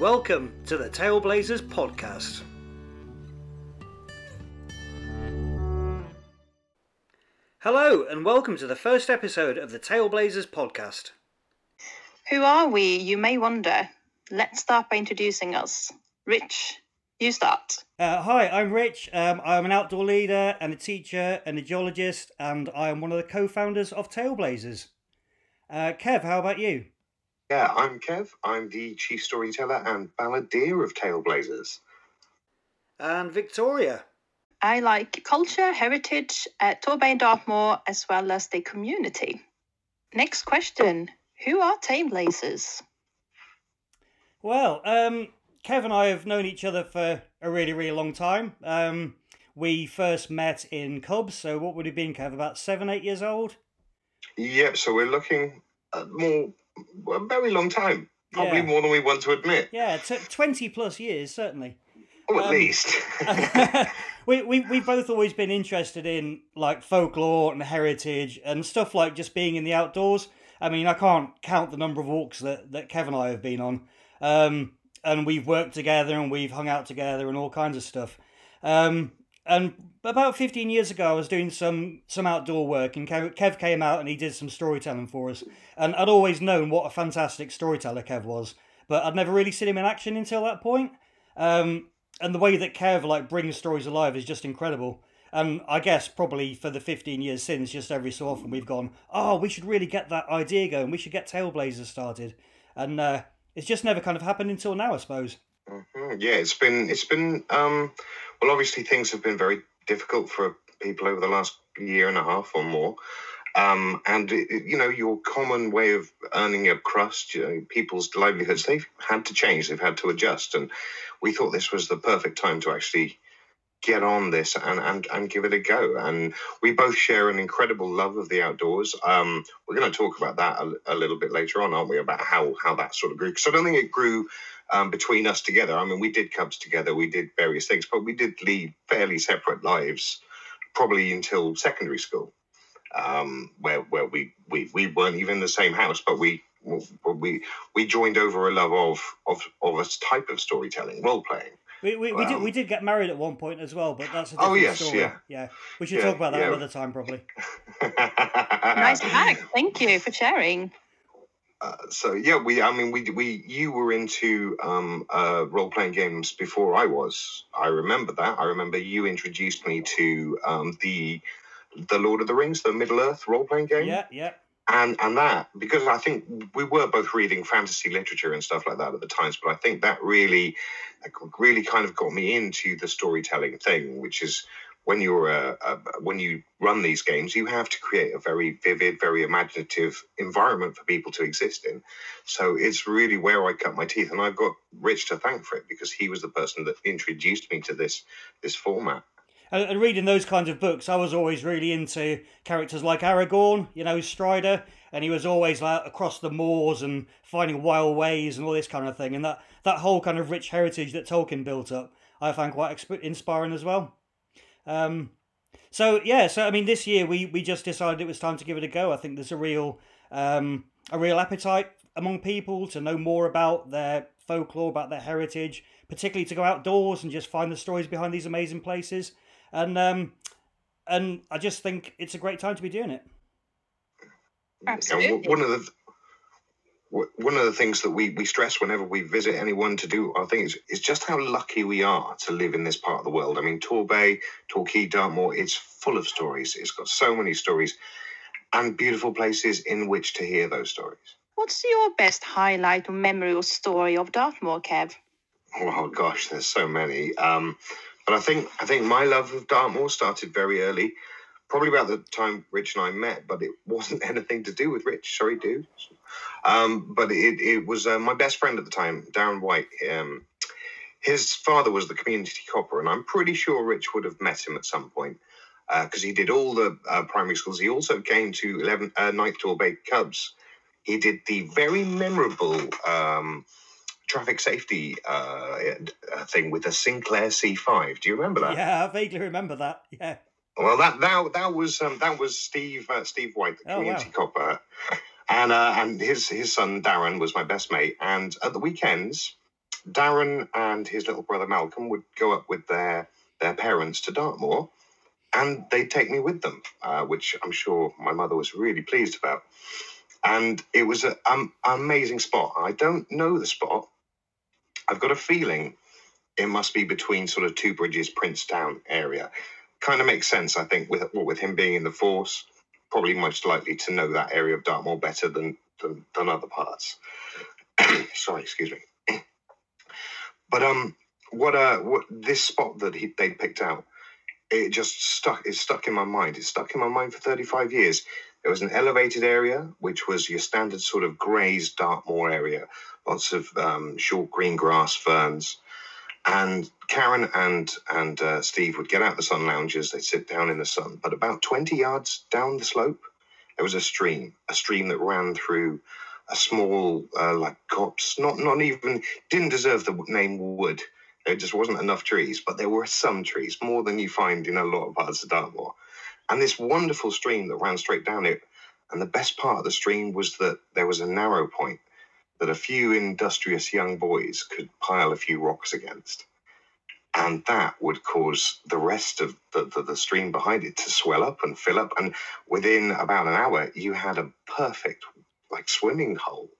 Welcome to the Tailblazers podcast. Hello, and welcome to the first episode of the Tailblazers podcast. Who are we, you may wonder? Let's start by introducing us. Rich, you start. Uh, hi, I'm Rich. Um, I'm an outdoor leader and a teacher and a geologist, and I am one of the co founders of Tailblazers. Uh, Kev, how about you? Yeah, I'm Kev. I'm the chief storyteller and balladeer of Tailblazers. And Victoria. I like culture, heritage, at Torbay and Dartmoor, as well as the community. Next question Who are Tailblazers? Well, um, Kev and I have known each other for a really, really long time. Um, we first met in Cubs, so what would it have been, Kev? About seven, eight years old? Yep, so we're looking at more, a very long time. Probably Yeah. more than we want to admit. Yeah, t- 20 plus years, certainly. Oh, at Um, least. we, we, we've both always been interested in like folklore and heritage and stuff like just being in the outdoors. I mean, I can't count the number of walks that, that Kev and I have been on. Um, and we've worked together and we've hung out together and all kinds of stuff. Um, and about 15 years ago, I was doing some, some outdoor work and Kev, came out and he did some storytelling for us. And I'd always known what a fantastic storyteller Kev was, but I'd never really seen him in action until that point. Um, and the way that Kev like brings stories alive is just incredible. And I guess probably for the 15 years since, just every so often we've gone, oh, we should really get that idea going. We should get Tailblazers started. And uh, it's just never kind of happened until now, I suppose. Mhm, Yeah, it's been, it's been, um, well, obviously things have been very difficult for people over the last year and a half or more. Um, and, it, you know, your common way of earning a crust, you know, people's livelihoods, they've had to change, they've had to adjust. And we thought this was the perfect time to actually get on this and, and, and give it a go. And we both share an incredible love of the outdoors. Um, we're going to talk about that a, a little bit later on, aren't we? About how, how that sort of grew. Because I don't think it grew um, between us together. I mean, we did Cubs together, we did various things, but we did lead fairly separate lives, probably until secondary school, um, where where we, we we weren't even in the same house, but we we we joined over a love of of of a type of storytelling, role playing. We, we, we, did, we did get married at one point as well, but that's a different Oh, yes, story. yeah. We should Yeah, talk about that yeah. another time, probably. Nice hack. Thank you for sharing. Uh, so yeah, we I mean we we you were into um, uh, role playing games before I was. I remember that. I remember you introduced me to um, the the Lord of the Rings, the Middle Earth role playing game. Yeah, yeah. And and that because I think we were both reading fantasy literature and stuff like that at the times, but I think that really, that really kind of got me into the storytelling thing, which is when you're a, a, when you run these games, you have to create a very vivid, very imaginative environment for people to exist in. So it's really where I cut my teeth, and I've got Rich to thank for it because he was the person that introduced me to this this format. And, reading those kinds of books, I was always really into characters like Aragorn, you know, Strider, and he was always like across the moors and finding wild ways and all this kind of thing. And that, that whole kind of rich heritage that Tolkien built up, I found quite exp- inspiring as well. Um, so yeah, so I mean, this year we, we just decided it was time to give it a go. I think there's a real um, a real appetite among people to know more about their folklore, about their heritage, particularly to go outdoors and just find the stories behind these amazing places. And um, and I just think it's a great time to be doing it. Absolutely. w- one of the w- one of the things that we, we stress whenever we visit anyone to do our thing is, is just how lucky we are to live in this part of the world. I mean, Torbay, Torquay, Dartmoor, it's full of stories. It's got so many stories and beautiful places in which to hear those stories. What's your best highlight or memory or story of Dartmoor, Kev? Oh gosh, there's so many. Um, but I think I think my love of Dartmoor started very early, probably about the time Rich and I met. But it wasn't anything to do with Rich. Sorry, dude. Um, but it it was uh, my best friend at the time, Darren White. Um, his father was the community copper, and I'm pretty sure Rich would have met him at some point because he did all the uh, primary schools. He also came to 11, uh, 9th Torbay Cubs. He did the very memorable um, traffic safety uh, uh, thing with a Sinclair C5. Do you remember that? Yeah, I vaguely remember that. Yeah. Well, that that that was um, that was Steve uh, Steve White, the Oh, community wow. copper, and uh, and his his son Darren was my best mate. And at the weekends, Darren and his little brother Malcolm would go up with their their parents to Dartmoor, and they'd take me with them, uh, which I'm sure my mother was really pleased about. And it was an um, amazing spot. I don't know the spot. I've got a feeling it must be between sort of Two Bridges, Princetown area. Kind of makes sense, I think, with with him being in the force, probably most likely to know that area of Dartmoor better than than, than other parts. Sorry, excuse me. but um, what uh, what this spot that he, they picked out, it just stuck. It stuck in my mind. It stuck in my mind for thirty five years. There was an elevated area, which was your standard sort of grazed Dartmoor area, lots of um, short green grass, ferns. And Karen and and uh, Steve would get out the sun lounges. They'd sit down in the sun. But about twenty yards down the slope, there was a stream, a stream that ran through a small uh, like copse. Not not even didn't deserve the name wood. There just wasn't enough trees, but there were some trees, more than you find in a lot of parts of Dartmoor. And this wonderful stream that ran straight down it. And the best part of the stream was that there was a narrow point that a few industrious young boys could pile a few rocks against. And that would cause the rest of the, the, the, stream behind it to swell up and fill up. And within about an hour, you had a perfect like swimming hole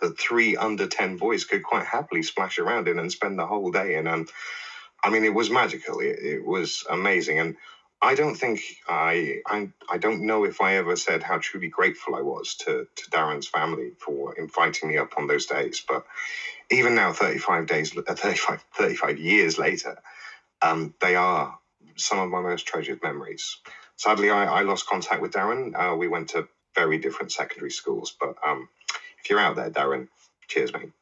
that three under 10 boys could quite happily splash around in and spend the whole day in. And I mean, it was magical. It, it was amazing. And I don't think I, I I don't know if I ever said how truly grateful I was to to Darren's family for inviting me up on those days. But even now, 35 days, uh, 35, 35 years later, um, they are some of my most treasured memories. Sadly, I, I lost contact with Darren. Uh, we went to very different secondary schools. But um, if you're out there, Darren, cheers, mate.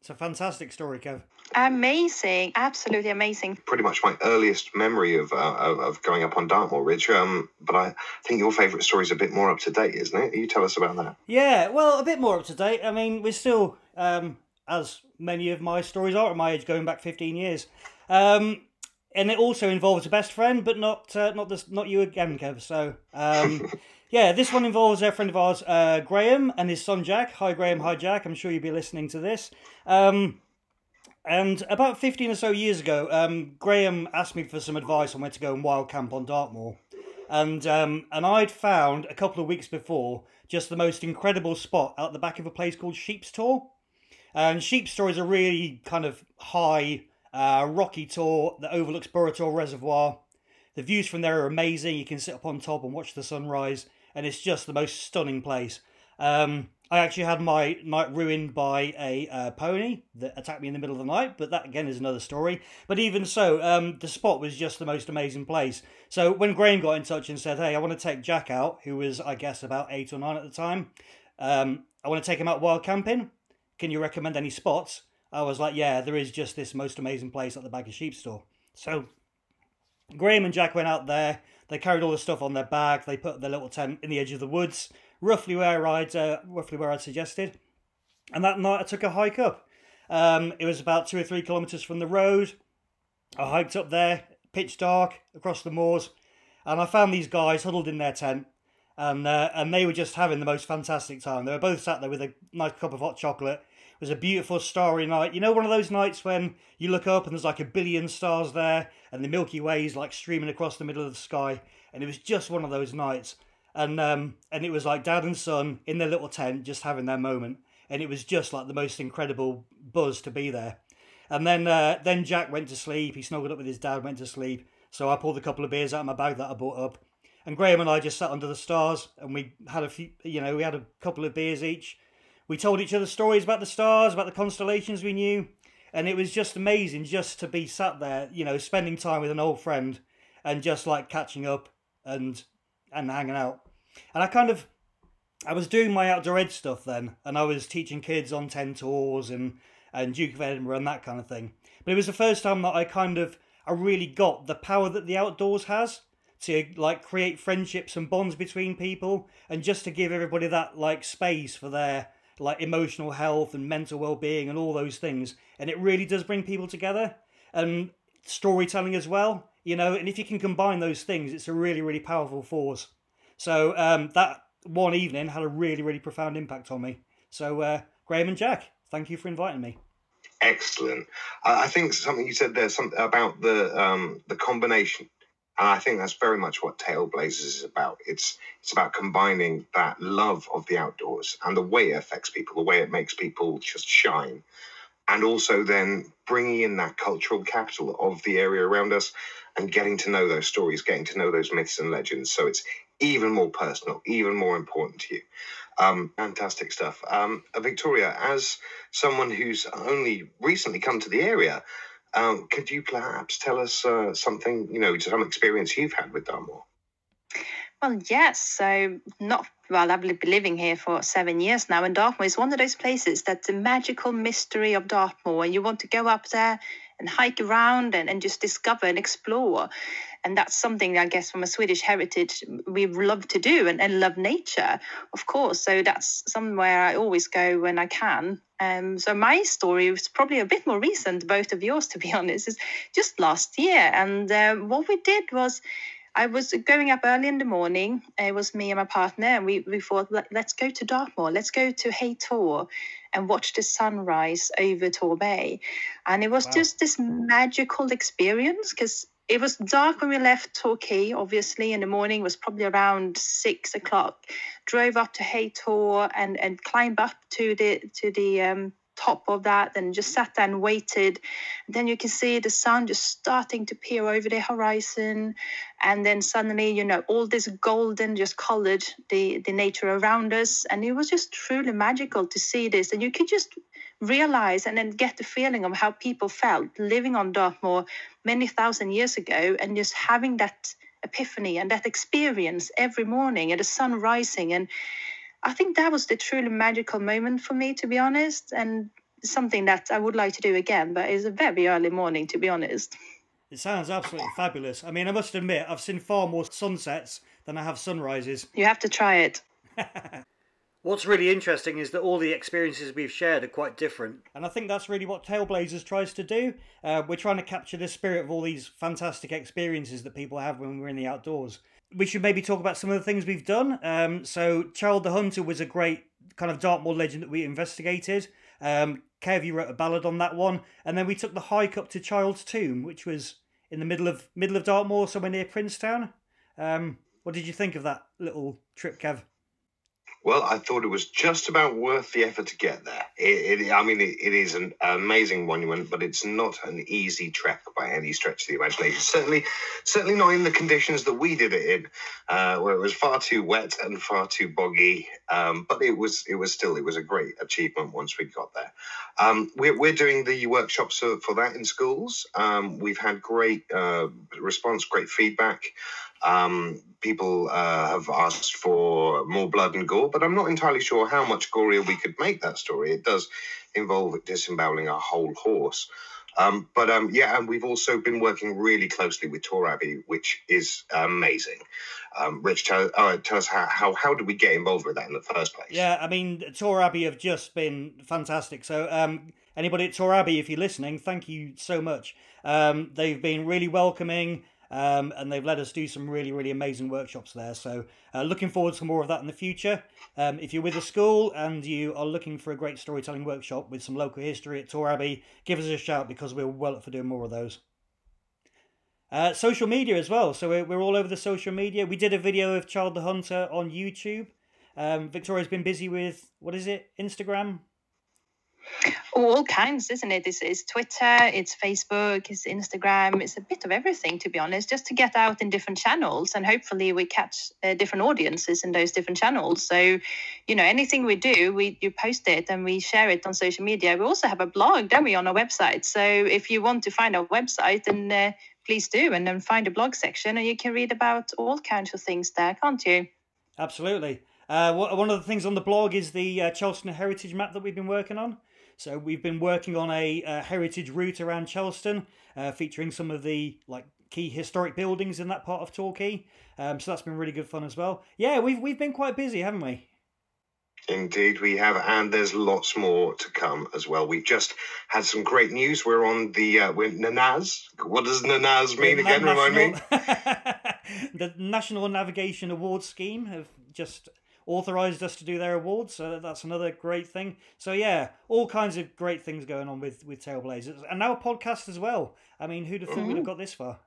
It's a fantastic story, Kev. Amazing, absolutely amazing. Pretty much my earliest memory of uh, of going up on Dartmoor Ridge. Um, but I think your favourite story is a bit more up to date, isn't it? You tell us about that. Yeah, well, a bit more up to date. I mean, we're still, um, as many of my stories are at my age, going back fifteen years. Um, and it also involves a best friend, but not uh, not this, not you again, Kev. So um, yeah, this one involves a friend of ours, uh, Graham, and his son Jack. Hi, Graham. Hi, Jack. I'm sure you'll be listening to this. Um, and about 15 or so years ago, um, Graham asked me for some advice on where to go and wild camp on Dartmoor. And um, and I'd found a couple of weeks before just the most incredible spot out the back of a place called Sheep's Tor. And Sheep's Tor is a really kind of high, uh, rocky tor that overlooks Burrator Reservoir. The views from there are amazing. You can sit up on top and watch the sunrise and it's just the most stunning place. Um, I actually had my night ruined by a uh, pony that attacked me in the middle of the night, but that again is another story. But even so, um, the spot was just the most amazing place. So when Graham got in touch and said, "Hey, I want to take Jack out," who was I guess about eight or nine at the time, um, I want to take him out wild camping. Can you recommend any spots? I was like, "Yeah, there is just this most amazing place at the Bag of Sheep's Tor." So Graham and Jack went out there. They carried all the stuff on their back. They put their little tent in the edge of the woods, roughly where I'd uh, roughly where I'd suggested. And that night I took a hike up. Um, it was about two or three kilometres from the road. I hiked up there, pitch dark, across the moors, and I found these guys huddled in their tent, and uh, and they were just having the most fantastic time. They were both sat there with a nice cup of hot chocolate, was a beautiful starry night. You know, one of those nights when you look up and there's like a billion stars there, and the Milky Way is like streaming across the middle of the sky. And it was just one of those nights. And um, and it was like dad and son in their little tent, just having their moment. And it was just like the most incredible buzz to be there. And then uh, then Jack went to sleep. He snuggled up with his dad, went to sleep. So I pulled a couple of beers out of my bag that I bought up. And Graham and I just sat under the stars and we had a few, you know, we had a couple of beers each we told each other stories about the stars, about the constellations we knew, and it was just amazing just to be sat there, you know, spending time with an old friend and just like catching up and and hanging out. And I kind of I was doing my outdoor ed stuff then, and I was teaching kids on Ten Tors and and Duke of Edinburgh and that kind of thing. But it was the first time that I kind of I really got the power that the outdoors has to like create friendships and bonds between people and just to give everybody that like space for their like emotional health and mental well-being and all those things. And it really does bring people together and storytelling as well you know and if you can combine those things it's a really really powerful force. So um, that one evening had a really really profound impact on me. So uh, graham and jack thank you for inviting me. Excellent. I I think something you said there, something about the um, the combination, and I think that's very much what Tailblazers is about. It's it's about combining that love of the outdoors and the way it affects people, the way it makes people just shine, and also then bringing in that cultural capital of the area around us and getting to know those stories, getting to know those myths and legends. So it's even more personal, even more important to you. Um, fantastic stuff. Um, Victoria, as someone who's only recently come to the area, um, could you perhaps tell us uh, something, you know, some experience you've had with Dartmoor? Well, yes. So, not well, I've been living here for seven years now, and Dartmoor is one of those places that's the magical mystery of Dartmoor, and you want to go up there and hike around and, and just discover and explore. And that's something I guess from a Swedish heritage we love to do and, and love nature, of course. So that's somewhere I always go when I can. Um, so my story was probably a bit more recent, both of yours, to be honest, is just last year. And uh, what we did was I was going up early in the morning. It was me and my partner, and we, we thought, "Let- let's go to Dartmoor. Let's go to Hay Tor and watch the sunrise over Tor Bay. And it was Wow. just this magical experience because it was dark when we left Torquay, obviously, in the morning. It was probably around six o'clock. Drove up to Hay Tor and, and climbed up to the to the um, top of that and just sat there and waited. And then you can see the sun just starting to peer over the horizon. And then suddenly you know all this golden just colored the the nature around us. And it was just truly magical to see this. And you could just realize and then get the feeling of how people felt living on dartmoor many thousand years ago and just having that epiphany and that experience every morning and the sun rising. And i think that was the truly magical moment for me to be honest and something that i would like to do again but it's a very early morning to be honest It sounds absolutely fabulous. I mean, I must admit, I've seen far more sunsets than I have sunrises. you have to try it What's really interesting is that all the experiences we've shared are quite different. And I think that's really what Tailblazers tries to do. Uh, we're trying to capture the spirit of all these fantastic experiences that people have when we're in the outdoors. We should maybe talk about some of the things we've done. Um, so, Child the Hunter was a great kind of Dartmoor legend that we investigated. Um, Kev, you wrote a ballad on that one. And then we took the hike up to Child's Tomb, which was in the middle of middle of Dartmoor, somewhere near Princetown. Um, what did you think of that little trip, Kev? Well, I thought it was just about worth the effort to get there. It, it, I mean, it, it is an amazing monument, but it's not an easy trek by any stretch of the imagination. Certainly, certainly not in the conditions that we did it in, uh, where it was far too wet and far too boggy. Um, but it was, it was still, it was a great achievement once we got there. Um, we're, we're doing the workshops for, that in schools. Um, we've had great uh, response, great feedback. Um, people uh, have asked for more blood and gore, but I'm not entirely sure how much gorier we could make that story. It does involve disemboweling a whole horse. Um, but um, yeah, and we've also been working really closely with Tor Abbey, which is amazing. Um, Rich, tell, uh, tell us how, how how did we get involved with that in the first place? Yeah, I mean, Tor Abbey have just been fantastic. So, um, anybody at Tor Abbey, if you're listening, thank you so much. Um, they've been really welcoming. Um, and they've let us do some really, really amazing workshops there. So, uh, looking forward to more of that in the future. Um, if you're with a school and you are looking for a great storytelling workshop with some local history at Tor Abbey, give us a shout because we're well up for doing more of those. Uh, social media as well. So, we're, we're all over the social media. We did a video of Child the Hunter on YouTube. Um, Victoria's been busy with, what is it, Instagram? All kinds, isn't it? It's, it's Twitter, it's Facebook, it's Instagram, it's a bit of everything, to be honest, just to get out in different channels. And hopefully, we catch uh, different audiences in those different channels. So, you know, anything we do, we you post it and we share it on social media. We also have a blog, don't we, on our website. So, if you want to find our website, then uh, please do, and then find a blog section, and you can read about all kinds of things there, can't you? Absolutely. Uh, one of the things on the blog is the uh, Chelston Heritage Map that we've been working on. So we've been working on a uh, heritage route around Chelston, uh, featuring some of the like key historic buildings in that part of Torquay. Um, so that's been really good fun as well. Yeah, we've we've been quite busy, haven't we? Indeed, we have, and there's lots more to come as well. We've just had some great news. We're on the uh, we're NNAS. What does NNAS mean The again? Na- Remind me. The National Navigation Award Scheme have just authorized us to do their awards, so that's another great thing. So yeah, all kinds of great things going on with with Tailblazers, and now a podcast as well. I mean, who'd have thought we'd have mm-hmm. got this far?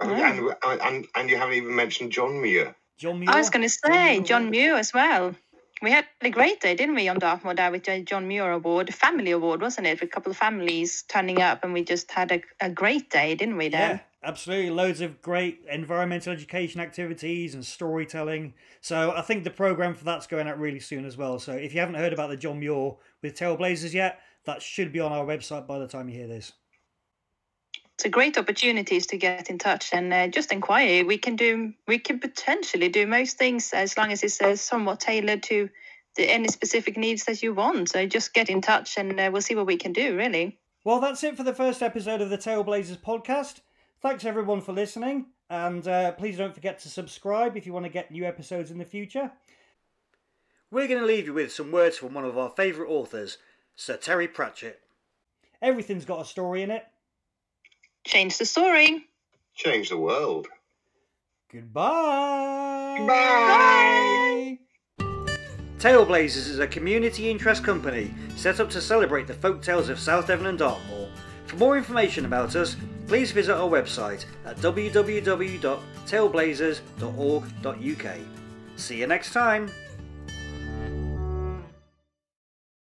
Oh, and, and, and and you haven't even mentioned John Muir. John Muir. I was going to say John Muir as well. We had a great day, didn't we, on Dartmoor Day with the John Muir Award, family award, wasn't it? With a couple of families turning up, and we just had a, a great day, didn't we? Then. Yeah, absolutely. Loads of great environmental education activities and storytelling. So I think the program for that's going out really soon as well. So if you haven't heard about the John Muir with Tailblazers yet, that should be on our website by the time you hear this. It's a great opportunities to get in touch and uh, just inquire. We can do, we can potentially do most things as long as it's uh, somewhat tailored to the, any specific needs that you want. So just get in touch and uh, we'll see what we can do. Really. Well, that's it for the first episode of the Tailblazers podcast. Thanks everyone for listening, and uh, please don't forget to subscribe if you want to get new episodes in the future. We're going to leave you with some words from one of our favourite authors, Sir Terry Pratchett. Everything's got a story in it. Change the story. Change the world. Goodbye. Bye. Tailblazers is a community interest company set up to celebrate the folk tales of South Devon and Dartmoor. For more information about us, please visit our website at www.tailblazers.org.uk. See you next time.